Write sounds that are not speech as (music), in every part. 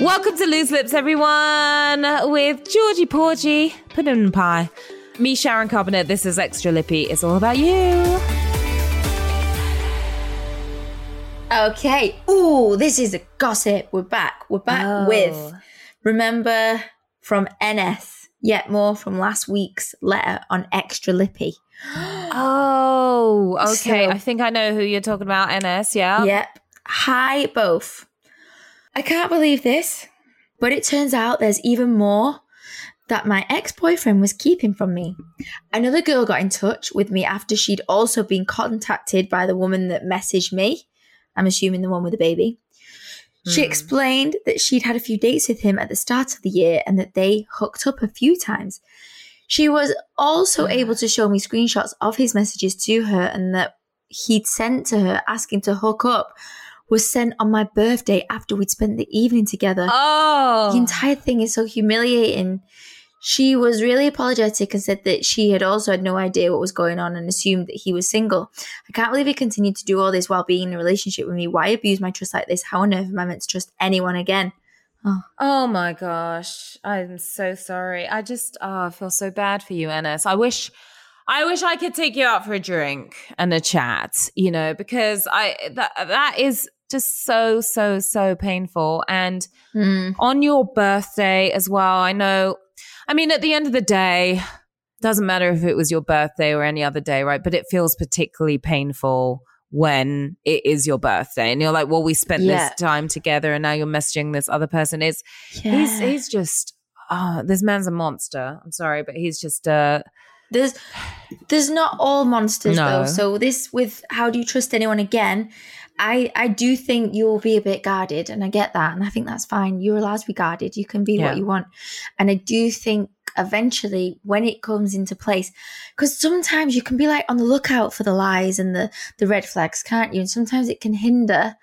Welcome to Loose Lips, everyone, with Georgie Porgy, Pudding Pie. Me, Sharon Carpenter. This is Extra Lippy. It's all about you. Okay. Ooh, this is a gossip. We're back. We're back Oh. with remember from NS, yet more from last week's letter on extra lippy. (gasps) Oh, okay. So- I think I know who you're talking about, NS, yeah? Yep. Hi, both. I can't believe this, but it turns out there's even more that my ex boyfriend was keeping from me. Another girl got in touch with me after she'd also been contacted by the woman that messaged me. I'm assuming the one with the baby. She hmm. explained that she'd had a few dates with him at the start of the year and that they hooked up a few times. She was also hmm. able to show me screenshots of his messages to her and that he'd sent to her asking to hook up was sent on my birthday after we'd spent the evening together. Oh. The entire thing is so humiliating. She was really apologetic and said that she had also had no idea what was going on and assumed that he was single. I can't believe he continued to do all this while being in a relationship with me. Why abuse my trust like this? How on earth am I meant to trust anyone again? Oh, oh my gosh. I'm so sorry. I just oh, I feel so bad for you, NS. I wish I wish I could take you out for a drink and a chat, you know, because I that that is just so so so painful and Hmm. on your birthday as well. I know I mean at the end of the day doesn't matter if it was your birthday or any other day, right? But it feels particularly painful when it is your birthday and you're like, well, we spent Yeah. this time together and now you're messaging this other person. It's Yeah. he's he's just oh, this man's a monster. I'm sorry, but he's just uh There's there's not all monsters No. though. So this with how do you trust anyone again? I I do think you'll be a bit guarded, and I get that, and I think that's fine. You're allowed to be guarded. You can be Yeah. what you want, and I do think eventually when it comes into place, because sometimes you can be like on the lookout for the lies and the the red flags, can't you? And sometimes it can hinder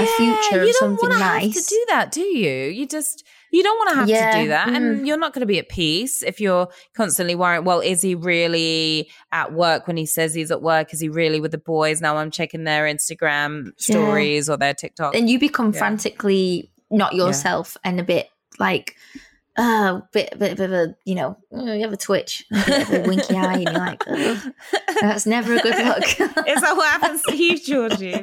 a future of you don't something nice. to do that, do you? You just you don't want to have Yeah, to do that, mm. and you're not going to be at peace if you're constantly worrying. Well, is he really at work when he says he's at work? Is he really with the boys? Now I'm checking their Instagram stories or their TikTok. And you become Yeah. frantically not yourself and a bit like uh bit bit, bit of a you know uh, you have a twitch a winky eye and you're like "Ugh, (laughs) that's never a good look Is that what happens to you, (laughs) Georgie?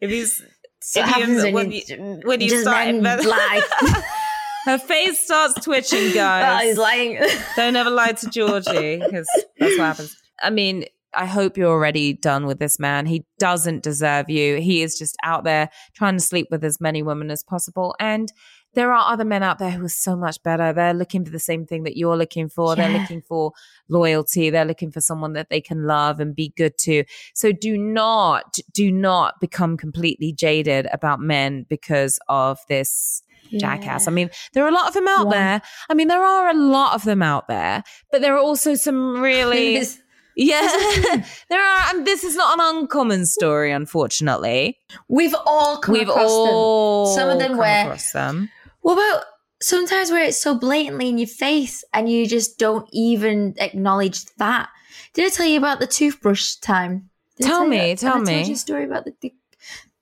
If he's So if happens when when you- you, when you start men inve- lie. (laughs) her face starts twitching, (laughs) oh, guys. he's lying (laughs) Don't ever lie to Georgie because that's what happens. I mean, I hope you're already done with this man. He doesn't deserve you. He is just out there trying to sleep with as many women as possible. And there are other men out there who are so much better. They're looking for the same thing that you're looking for. They're looking for loyalty. They're looking for someone that they can love and be good to. So do not, do not become completely jaded about men because of this jackass. I mean, there are a lot of them out One. there. I mean, there are a lot of them out there, but there are also some really, (laughs) yeah, (laughs) (laughs) there are. And this is not an uncommon story, unfortunately. we've all come We've across all them some of them come where across them. what about sometimes where it's so blatantly in your face and you just don't even acknowledge that did i tell you about the toothbrush time Did Tell me? Have tell I told me. you a story about the, the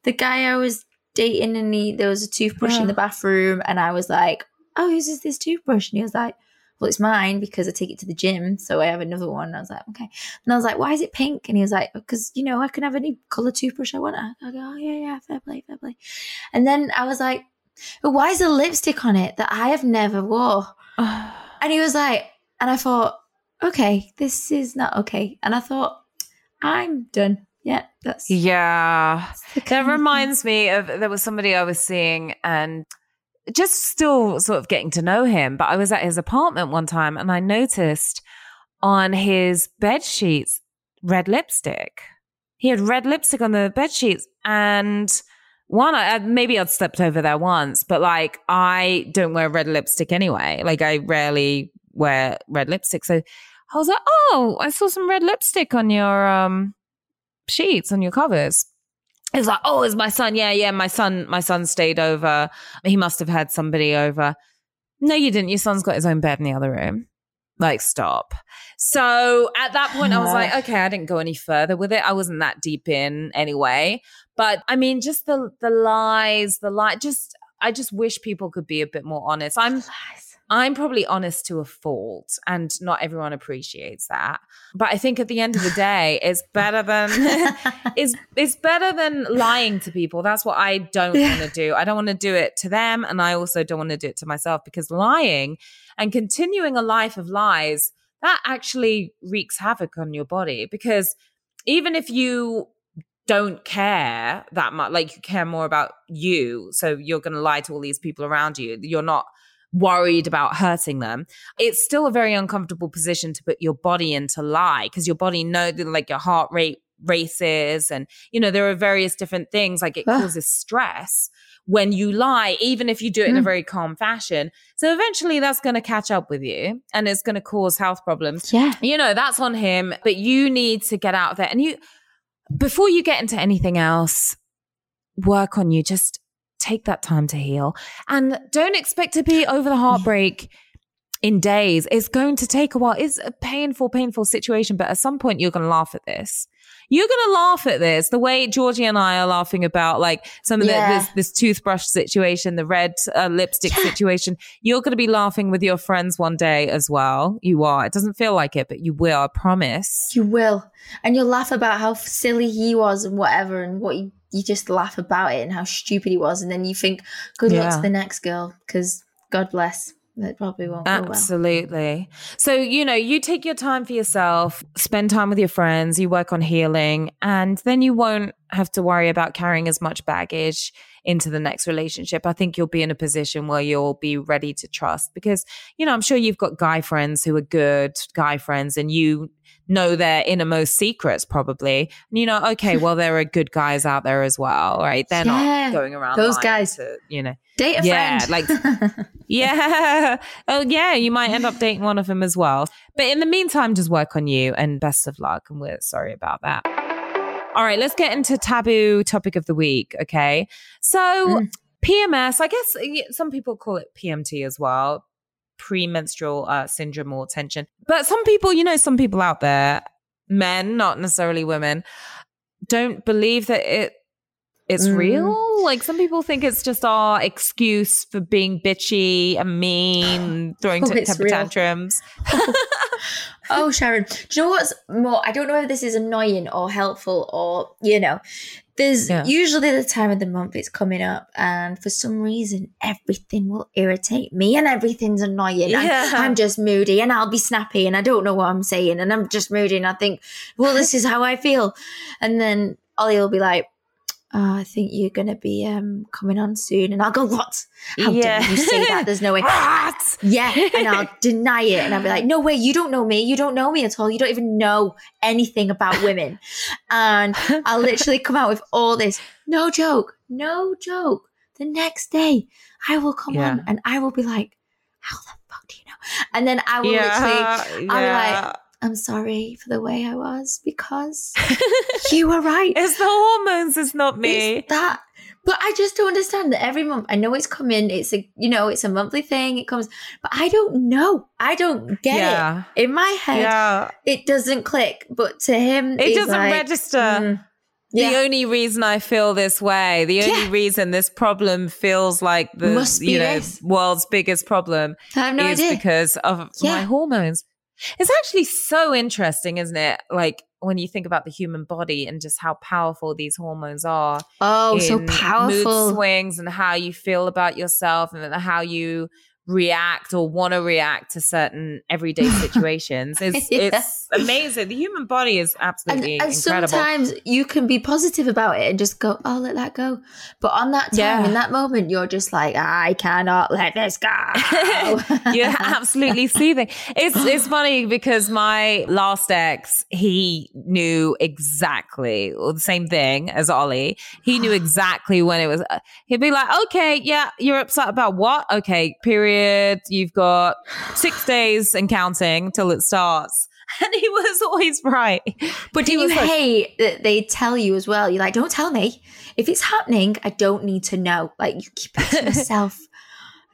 the guy I was dating and he there was a toothbrush Yeah. in the bathroom and I was like, Oh, whose is this toothbrush? And he was like, well, it's mine because I take it to the gym. So I have another one. And I was like, okay. And I was like, why is it pink? And he was like, because, you know, I can have any color toothbrush I want. I go, oh, yeah, yeah, fair play, fair play. And then I was like, but why is there lipstick on it that I have never wore? (sighs) and he was like, and I thought, okay, this is not okay. And I thought, I'm done. Yeah, that's Yeah. That reminds me of there was somebody I was seeing and just still sort of getting to know him. But I was at his apartment one time and I noticed on his bed sheets red lipstick. He had red lipstick on the bed sheets and one, I, maybe I'd slept over there once, but like I don't wear red lipstick anyway. Like I rarely wear red lipstick. So I was like, oh, I saw some red lipstick on your um sheets, on your covers. It was like, oh, it's my son. Yeah, yeah, my son, my son stayed over. He must have had somebody over. No, you didn't. Your son's got his own bed in the other room. Like, stop. So at that point, I was like, (sighs) okay, I didn't go any further with it. I wasn't that deep in anyway. But I mean, just the the lies, the lie. Just, I just wish people could be a bit more honest. I'm I'm probably honest to a fault, and not everyone appreciates that. But I think at the end of the (laughs) day, it's better than (laughs) it's it's better than lying to people. That's what I don't Yeah. want to do. I don't want to do it to them, and I also don't want to do it to myself because lying and continuing a life of lies that actually wreaks havoc on your body. Because even if you don't care that much, like you care more about you, so you're going to lie to all these people around you. You're not worried about hurting them. It's still a very uncomfortable position to put your body in to lie because your body know that like your heart rate races and you know there are various different things like it causes stress when you lie even if you do it in a Mm. very calm fashion so eventually that's going to catch up with you and it's going to cause health problems yeah. you know that's on him but you need to get out of there and you before you get into anything else work on you just take that time to heal. And don't expect to be over the heartbreak in days. It's going to take a while. It's a painful painful situation but at some point you're going to laugh at this. You're going to laugh at this. The way georgie and i are laughing about like some of Yeah. the this, this toothbrush situation the red uh, lipstick Yeah. situation. You're going to be laughing with your friends one day as well. You are. It doesn't feel like it but you will i promise. You will. And you'll laugh about how silly he was and whatever, and what you, you just laugh about it and how stupid he was. And then you think, good luck to the next girl, because God bless. It probably won't go well. Absolutely. So, you know, you take your time for yourself, spend time with your friends, you work on healing, and then you won't have to worry about carrying as much baggage into the next relationship. I think you'll be in a position where you'll be ready to trust because, you know, I'm sure you've got guy friends who are good guy friends and you know their innermost secrets probably. And you know, okay, well, there are good guys out there as well, right? They're Yeah, not going around those guys. to, you know, Date a Yeah, friend. like- (laughs) yeah. Oh, yeah. You might end up dating one of them as well. But in the meantime, just work on you and best of luck. And we're sorry about that. All right, let's get into taboo topic of the week. Okay. So, Mm. PMS, I guess some people call it PMT as well premenstrual uh, syndrome or tension. But some people, you know, some people out there, men, not necessarily women, don't believe that it it's Mm. real. Like some people think it's just our excuse for being bitchy and mean, (gasps) throwing Oh, temper real. tantrums. (laughs) (laughs) oh, Sharon. Do you know what's more? I don't know if this is annoying or helpful or, you know, there's Yeah. usually the time of the month it's coming up, and for some reason, everything will irritate me and everything's annoying. and Yeah. I'm just moody and I'll be snappy and I don't know what I'm saying and I'm just moody and I think, well, this is how I feel. And then Ollie will be like, Oh, I think you're gonna be um coming on soon, and I'll go, "What? How Yeah. dare you say that? There's no way." (laughs) What? Yeah, and I'll (laughs) deny it, and I'll be like, "No way, you don't know me. You don't know me at all. You don't even know anything about women." And I'll literally come out with all this. No joke, no joke. The next day, I will come Yeah. on, and I will be like, "How the fuck do you know?" And then I will literally, I'll be like, "I'm sorry for the way I was because (laughs) you were right." it's the hormones, it's not me. It's that. But I just don't understand that every month. I know it's coming. It's a you know it's a monthly thing. It comes, but I don't know. I don't get yeah. it in my head. Yeah. It doesn't click. But to him, It doesn't like, register. mm, the only reason I feel this way, the only Yeah. reason this problem feels like the you know this. world's biggest problem I have no is idea. because of Yeah. my hormones. It's actually so interesting, isn't it? Like when you think about the human body and just how powerful these hormones are. oh, so powerful. Mood swings and how you feel about yourself and how you react or want to react to certain everyday (laughs) situations. It's (laughs) Yeah. it's amazing. The human body is And, absolutely and incredible. sometimes you can be positive about it and just go, oh, let that go. But on that time, Yeah. in that moment, you're just like, I cannot let this go. (laughs) You're absolutely seething. It's it's funny because my last ex, he knew exactly or the same thing as Ollie. He knew (gasps) exactly when it was. uh, He'd be like, "Okay, yeah, you're upset about what? Okay, period. You've got six days and counting till it starts." (laughs) And he was always right. But do you like- hate that they tell you as well? You're like, don't tell me. If it's happening, I don't need to know. Like, you keep it to (laughs) yourself.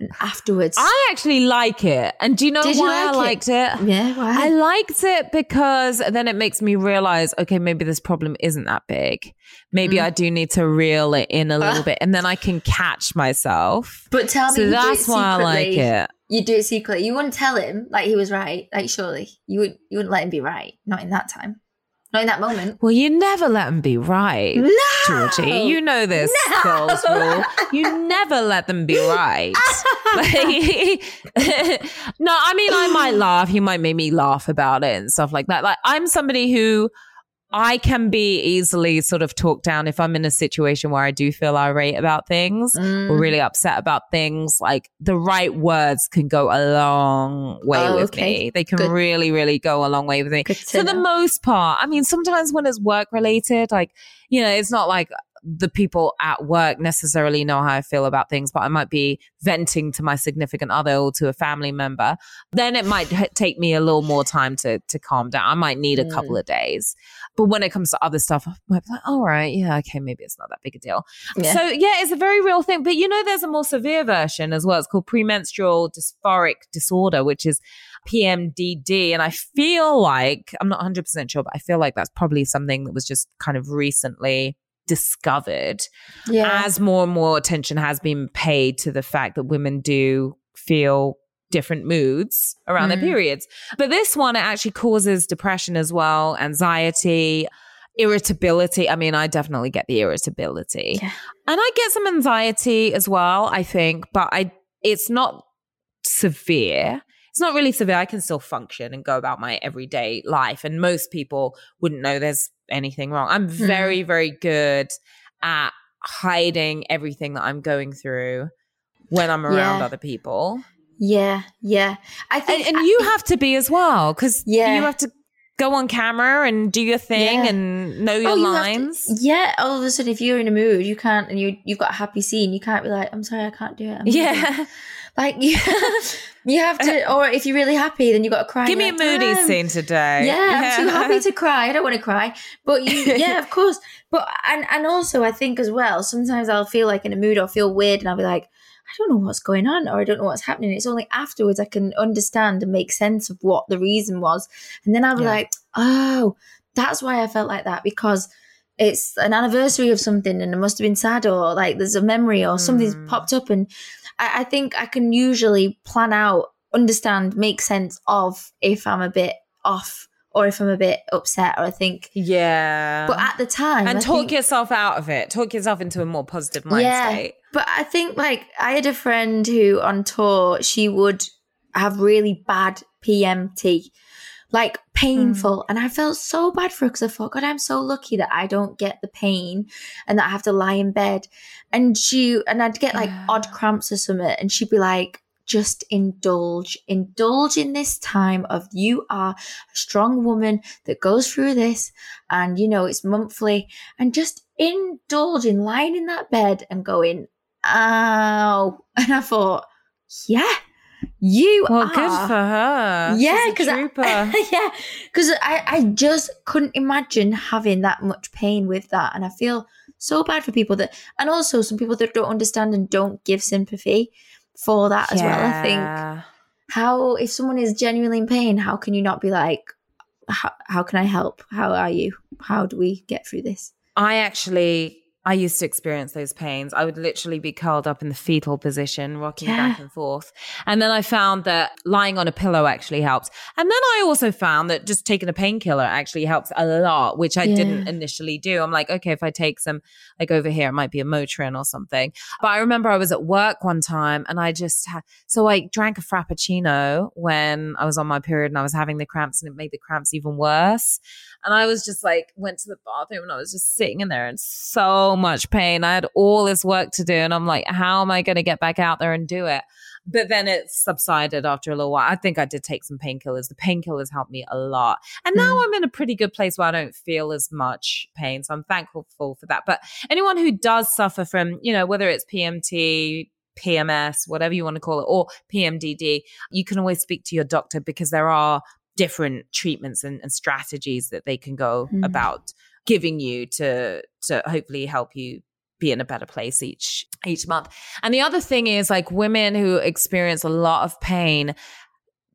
and afterwards. I actually like it, and do you know Did you why I like liked it? yeah, why? I liked it because then it makes me realize, okay, maybe this problem isn't that big. Maybe Mm. I do need to reel it in a little Ah. bit, and then I can catch myself. but tell me, So do that's why I like it. You do it secretly. You wouldn't tell him like he was right. Like surely you would. You wouldn't let him be right. Not in that time. Not in that moment. Well, you never let them be right, No, Georgie. You know this No. girls rule. You never let them be right. (laughs) (laughs) Like- (laughs) no, I mean, I might laugh. He might make me laugh about it and stuff like that. Like, I'm somebody who I can be easily sort of talked down if I'm in a situation where I do feel irate about things Mm. or really upset about things. Like, the right words can go a long way Oh, with okay. me. They can Good. really, really go a long way with me. For the most part, I mean, sometimes when it's work related, like, you know, it's not like the people at work necessarily know how I feel about things, but I might be venting to my significant other or to a family member. Then it might take me a little more time to to calm down. I might need a couple Mm. of days. But when it comes to other stuff, I might be like, all right, yeah, okay, maybe it's not that big a deal. Yeah. So yeah, it's a very real thing. But you know, there's a more severe version as well. It's called premenstrual dysphoric disorder, which is PMDD. And I feel like, I'm not 100% sure, but I feel like that's probably something that was just kind of recently discovered yeah. as more and more attention has been paid to the fact that women do feel different moods around their Mm. periods. But this one, it actually causes depression as well, anxiety, irritability. I mean, I definitely get the irritability. Yeah. And I get some anxiety as well, I think, but I it's not severe. It's not really severe. I can still function and go about my everyday life. And most people wouldn't know there's anything wrong. I'm mm-hmm. very, very good at hiding everything that I'm going through when I'm around Yeah. other people. yeah, yeah. I And, think and you have to be as well, because Yeah. you have to go on camera and do your thing Yeah. and know oh, your Oh, you have to- lines. yeah, all of a sudden, if you're in a mood, you can't, and you you've got a happy scene, you can't be like, "I'm sorry, I can't do it." I'm busy." yeah. Like (laughs) you, you have to. Or if you're really happy, then you've got to cry. Give me a moody "Um, scene today. Yeah, I'm too happy to cry. I don't want to cry, but you, (laughs) yeah, of course. But and and also, I think as well. Sometimes I'll feel like in a mood or feel weird, and I'll be like, I don't know what's going on, or I don't know what's happening. It's only afterwards I can understand and make sense of what the reason was, and then I'll be Yeah. like, oh, that's why I felt like that because. It's an anniversary of something, and it must have been sad, or like there's a memory, or something's Mm. popped up, and I, I think I can usually plan out, understand, make sense of if I'm a bit off or if I'm a bit upset or I think. Yeah. But at the time, and I talk think- yourself out of it. Talk yourself into a more positive mind Yeah. state. But I think like I had a friend who on tour she would have really bad PMT, like hmm. painful, and I felt so bad for her because I thought, God, I'm so lucky that I don't get the pain and that I have to lie in bed. And she and I'd get like Yeah. odd cramps or something, and she'd be like. Just indulge, indulge in this time of you are a strong woman that goes through this, and you know it's monthly, and just indulge in lying in that bed and going, ow. (laughs) And I thought, yeah, you Well, are. good for her. Yeah, because (laughs) yeah, because I, I just couldn't imagine having that much pain with that, and I feel so bad for people that, and also some people that don't understand and don't give sympathy for that as well. I think how if someone is genuinely in pain, how can you not be like, how, how can I help? How are you? How do we get through this? I actually I used to experience those pains. I would literally be curled up in the fetal position, rocking Yeah. back and forth. And then I found that lying on a pillow actually helps. And then I also found that just taking a painkiller actually helps a lot, which I Yeah. didn't initially do. I'm like, okay, if I take some, like over here, it might be a Motrin or something. But I remember I was at work one time and I just had, so I drank a Frappuccino when I was on my period and I was having the cramps and it made the cramps even worse. And I was just like, went to the bathroom and I was just sitting in there and so much pain. I had all this work to do. And I'm like, how am I going to get back out there and do it? But then it subsided after a little while. I think I did take some painkillers. The painkillers helped me a lot. And now I'm in a pretty good place where I don't feel as much pain. So I'm thankful for that. But anyone who does suffer from, you know, whether it's PMT, PMS, whatever you want to call it, or PMDD, you can always speak to your doctor because there are different treatments and, and strategies that they can go Mm. about giving you to to hopefully help you be in a better place each each month. And the other thing is like women who experience a lot of pain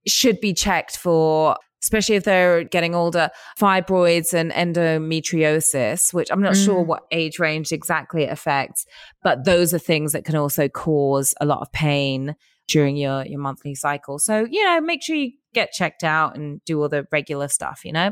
should be checked for especially if they're getting older fibroids and endometriosis which i'm not sure Mm. what age range exactly it affects but those are things that can also cause a lot of pain during your your monthly cycle so you know make sure you get checked out and do all the regular stuff you know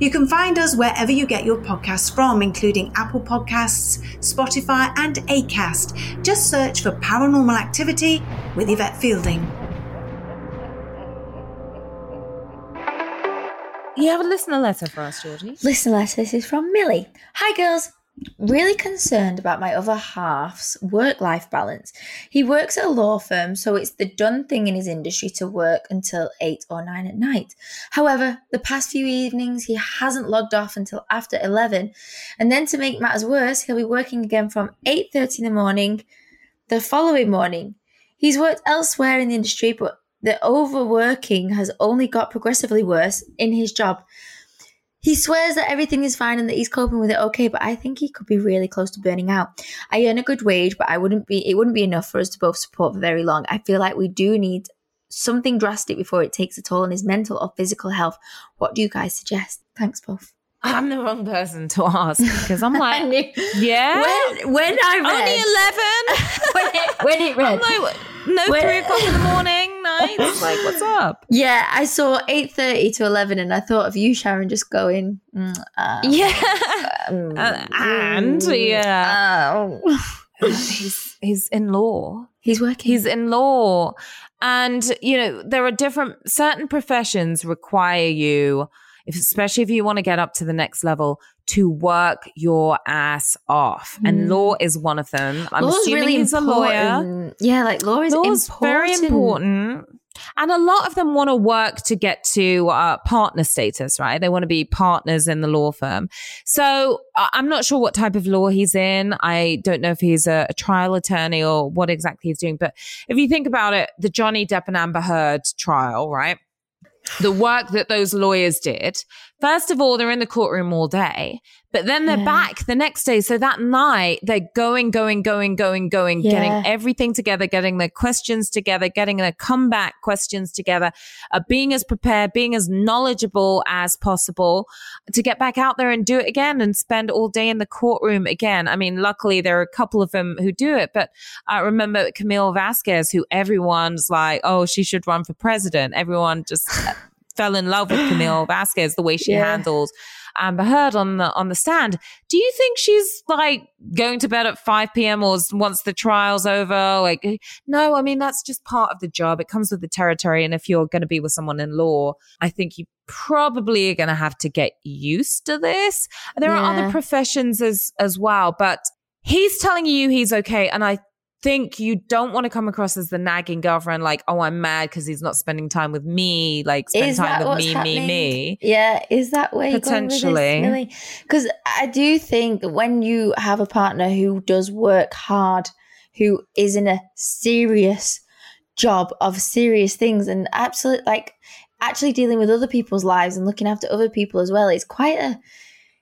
You can find us wherever you get your podcasts from, including Apple Podcasts, Spotify, and Acast. Just search for Paranormal Activity with Yvette Fielding. you have a listener letter for us georgie Listen, Les, this is from Millie. Hi, girls. Really concerned about my other half's work life balance. He works at a law firm, so it's the done thing in his industry to work until 8 or 9 at night. However, the past few evenings he hasn't logged off until after 11, and then to make matters worse, he'll be working again from 8:30 in the morning the following morning. He's worked elsewhere in the industry, but the overworking has only got progressively worse in his job. He swears that everything is fine and that he's coping with it okay, but I think he could be really close to burning out. I earn a good wage, but I wouldn't be it wouldn't be enough for us to both support for very long. I feel like we do need something drastic before it takes a toll on his mental or physical health. What do you guys suggest? Thanks both. I'm the wrong person to ask because i'm (laughs) like yeah When when I read only 11 (laughs) when it, when it read I'm like, no When- three o'clock in the morning. nights? (laughs) Like, what's up? Yeah, I saw eight thirty to eleven, and I thought of you, Sharon, just going. Mm, uh, Yeah. um, Uh, and yeah, oh. (sighs) he's he's in law. he's working. He's in law. And, you know, there are different, certain professions require you, if, especially if you want to get up to the next level, to work your ass off. And Mm. law is one of them. I'm Law's assuming really he's a lawyer. important. Yeah, like law is Law's important. very important. And a lot of them want to work to get to uh, partner status, right? They want to be partners in the law firm. So I- I'm not sure what type of law he's in. I don't know if he's a, a trial attorney or what exactly he's doing. But if you think about it, the Johnny Depp and Amber Heard trial, right? The work that those lawyers did. First of all, they're in the courtroom all day, but then they're Yeah. back the next day. So that night, they're going, going, going, going, going, Yeah. getting everything together, getting their questions together, getting their comeback questions together, uh, being as prepared, being as knowledgeable as possible to get back out there and do it again and spend all day in the courtroom again. I mean, luckily there are a couple of them who do it, but I remember Camille Vasquez, who everyone's like, oh, she should run for president. Everyone just fell in love with Camille Vasquez, the way she Yeah. handles Amber Heard on the on the stand. Do you think she's like going to bed at five p.m. or once the trial's over? Like, no, I mean that's just part of the job. It comes with the territory, and if you're going to be with someone in law, I think you probably are going to have to get used to this. There are other professions as as well, but he's telling you he's okay, and I think you don't want to come across as the nagging girlfriend, like, oh, I'm mad because he's not spending time with me, like spend is time with me, happening? me, me. Yeah, is that where you're going with this, Potentially. Because I do think that when you have a partner who does work hard, who is in a serious job of serious things, and absolute like actually dealing with other people's lives and looking after other people as well, it's quite a.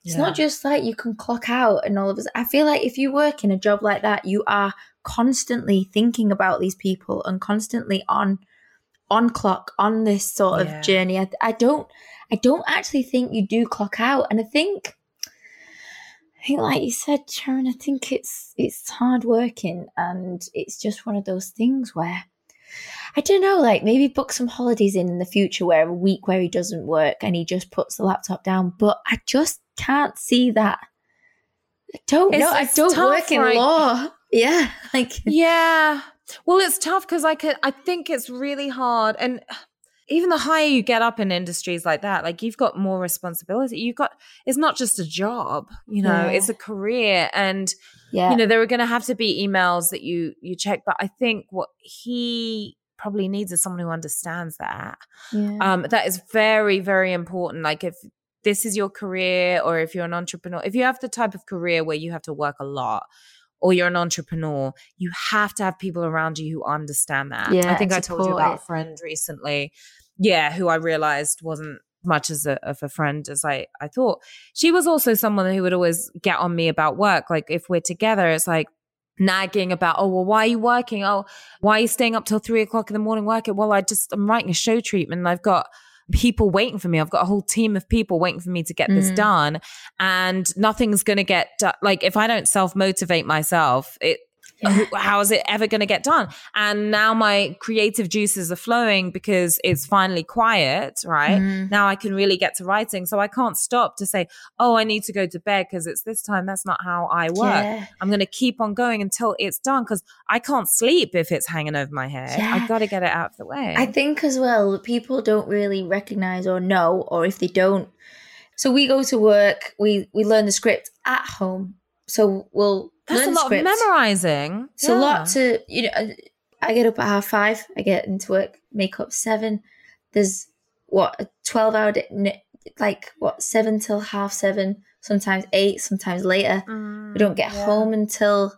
It's Yeah. not just like you can clock out and all of us. I feel like if you work in a job like that, you are constantly thinking about these people and constantly on on clock on this sort Yeah. of journey. I, I don't I don't actually think you do clock out, and I think I think like you said, Sharon, I think it's it's hard working, and it's just one of those things where. I don't know, like maybe book some holidays in in the future where a week where he doesn't work and he just puts the laptop down. But I just can't see that. I don't It's- know. I don't tough, work in right? law. (laughs) Yeah, like (laughs) Yeah. Well, it's tough because I could. I think it's really hard, and even the higher you get up in industries like that, like you've got more responsibility. You've got. It's not just a job, you know. Yeah. It's a career, and yeah, you know there are going to have to be emails that you you check. But I think what he probably needs is someone who understands that. yeah. Um, that is very very important. Like if this is your career, or if you're an entrepreneur, if you have the type of career where you have to work a lot or you're an entrepreneur, you have to have people around you who understand that. Yeah, I think I told you about a friend recently, yeah, who I realized wasn't much as a, of a friend as I, I thought. She was also someone who would always get on me about work. Like if we're together, it's like, nagging about, oh, well, why are you working? Oh, why are you staying up till three o'clock in the morning working? Well, I just, I'm writing a show treatment and I've got people waiting for me. I've got a whole team of people waiting for me to get this Mhm. done and nothing's going to get done. Like if I don't self motivate myself, it, how is it ever going to get done? And now my creative juices are flowing because it's finally quiet, right? Mm. Now I can really get to writing. So I can't stop to say, oh, I need to go to bed because it's this time. That's not how I work. Yeah. I'm going to keep on going until it's done because I can't sleep if it's hanging over my head. Yeah. I've got to get it out of the way. I think as well, people don't really recognize or know, or if they don't. So we go to work, we we learn the script at home. So we'll That's learn a lot script. of memorizing. It's a lot to you know. I get up at half five. I get into work, make up seven. There's what a twelve hour day, like what seven till half seven. Sometimes eight, sometimes later. we don't get Mm, yeah. home until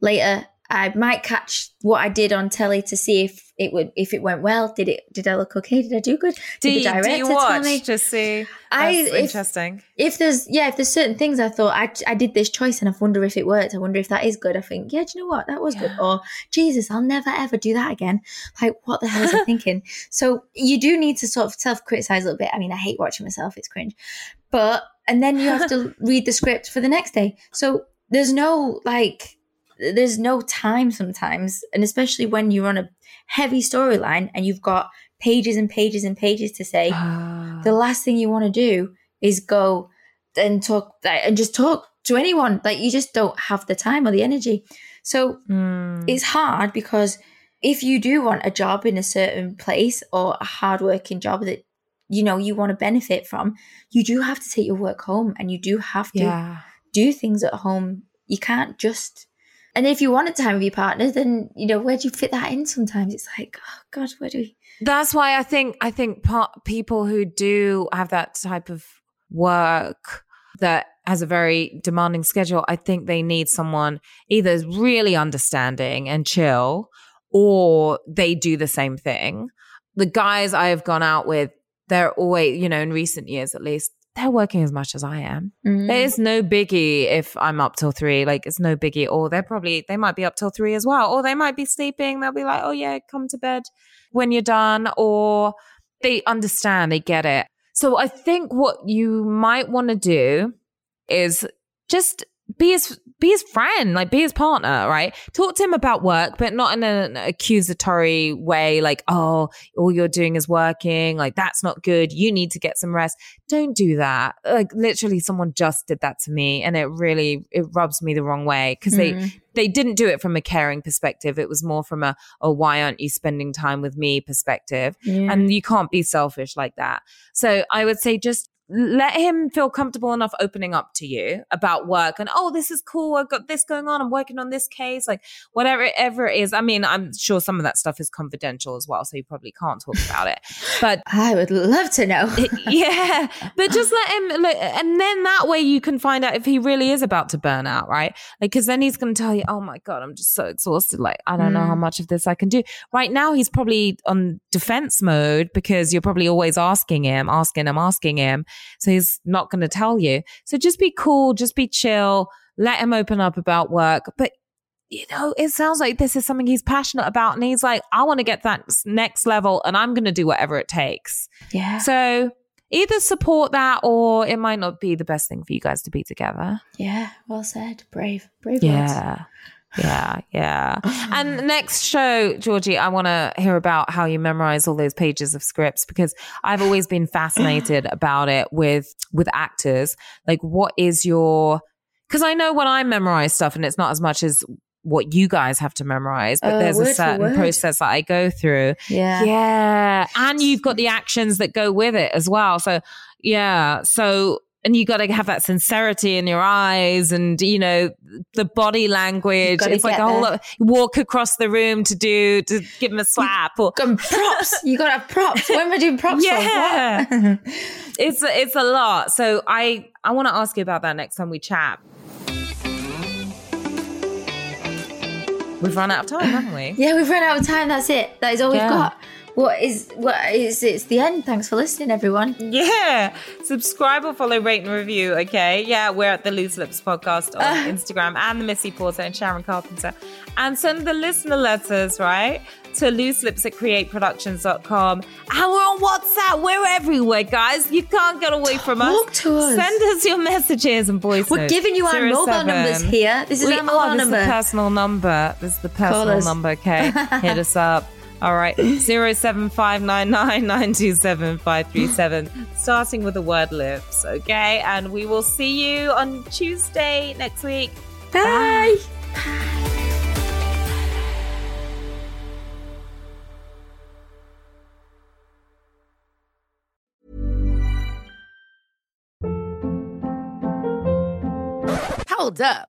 later. I might catch what I did on telly to see if it would if it went well. Did it? Did I look okay? Did I do good? Do Did you, the director do you tell watch me? to see? I- if- interesting. if there's yeah, if there's certain things I thought I I did this choice and I wonder if it worked. I wonder if that is good. I think yeah, do you know what that was good? Or Jesus, I'll never ever do that again. Like what the hell was I (laughs) thinking? So you do need to sort of self criticize a little bit. I mean, I hate watching myself; it's cringe. But and then you have to (laughs) read the script for the next day. So there's no like there's no time sometimes, and especially when you're on a heavy storyline and you've got pages and pages and pages to say, the last thing you want to do is go and talk and just talk to anyone. Like you just don't have the time or the energy. So Mm. it's hard because if you do want a job in a certain place or a hardworking job that you know you want to benefit from, you do have to take your work home and you do have to Yeah. do things at home. You can't just and if you want a time with your partner, then you know where do you fit that in? Sometimes it's like, oh God, where do we? That's why I think I think part, people who do have that type of work that has a very demanding schedule, I think they need someone either really understanding and chill, or they do the same thing. The guys I have gone out with, they're always, you know, in recent years at least, they're working as much as I am. Mm. There's no biggie if I'm up till three. Like it's no biggie. Or they're probably they might be up till three as well. Or they might be sleeping. They'll be like, oh yeah, come to bed when you're done. Or they understand, they get it. So I think what you might want to do is just be his be his friend, like be his partner, right? Talk to him about work, but not in an accusatory way, like, oh, all you're doing is working, like that's not good. You need to get some rest. Don't do that. Like literally someone just did that to me and it really it rubs me the wrong way because they Mm. they didn't do it from a caring perspective. It was more from a, oh, why aren't you spending time with me perspective. Yeah. And you can't be selfish like that. So I would say just let him feel comfortable enough opening up to you about work and oh this is cool. I've got this going on. I'm working on this case like whatever ever it is. I mean i'm sure some of that stuff is confidential as well so you probably can't talk about it. But (laughs) I would love to know. (laughs) yeah. But just let him look and then that way you can find out if he really is about to burn out right? Like because then he's going to tell you oh my god i'm just so exhausted. Like i don't know how Mm. much of this i can do. Right now he's probably on defense mode because you're probably always asking him asking him asking him so he's not going to tell you so just be cool just be chill let him open up about work but you know, it sounds like this is something he's passionate about. And he's like, I want to get that next level and I'm going to do whatever it takes. yeah. So either support that or it might not be the best thing for you guys to be together. yeah. Well said. Brave. Brave words. Yeah. Yeah. And next show, Georgie, I want to hear about how you memorize all those pages of scripts because I've always been fascinated (laughs) about it with with actors. Like what is your cuz I know when I memorize stuff and it's not as much as what you guys have to memorize, but Uh, there's a certain process that I go through. Yeah. Yeah. And you've got the actions that go with it as well. So, yeah. So, and you got to have that sincerity in your eyes and, you know, the body language. It's like a whole lot. Walk across the room to do, to give him a slap or. Got props. you got to have props. When am I doing props Yeah. (laughs) It's, it's a lot. So I, I want to ask you about that next time we chat. We've run out of time, haven't we? yeah, we've run out of time. That's it. That is all Yeah. we've got. What is what is it's the end. Thanks for listening, everyone. Yeah. Subscribe or follow, rate and review. Okay. Yeah. We're at the Loose Lips podcast on Ah. Instagram and the Missy Porter and Sharon Carpenter. And send the listener letters, right? To loose lips at createproductions.com. And we're on WhatsApp. We're everywhere, guys. You can't get away from us. Talk to us. Send us your messages and voice We're notes. giving you our mobile seven. numbers here. This is We our mobile This is the personal number. This is the personal number. Okay. Hit us up. (laughs) All right. (laughs) 07599927537. Starting with the word lips. Okay. And we will see you on Tuesday next week. Bye. Hold up.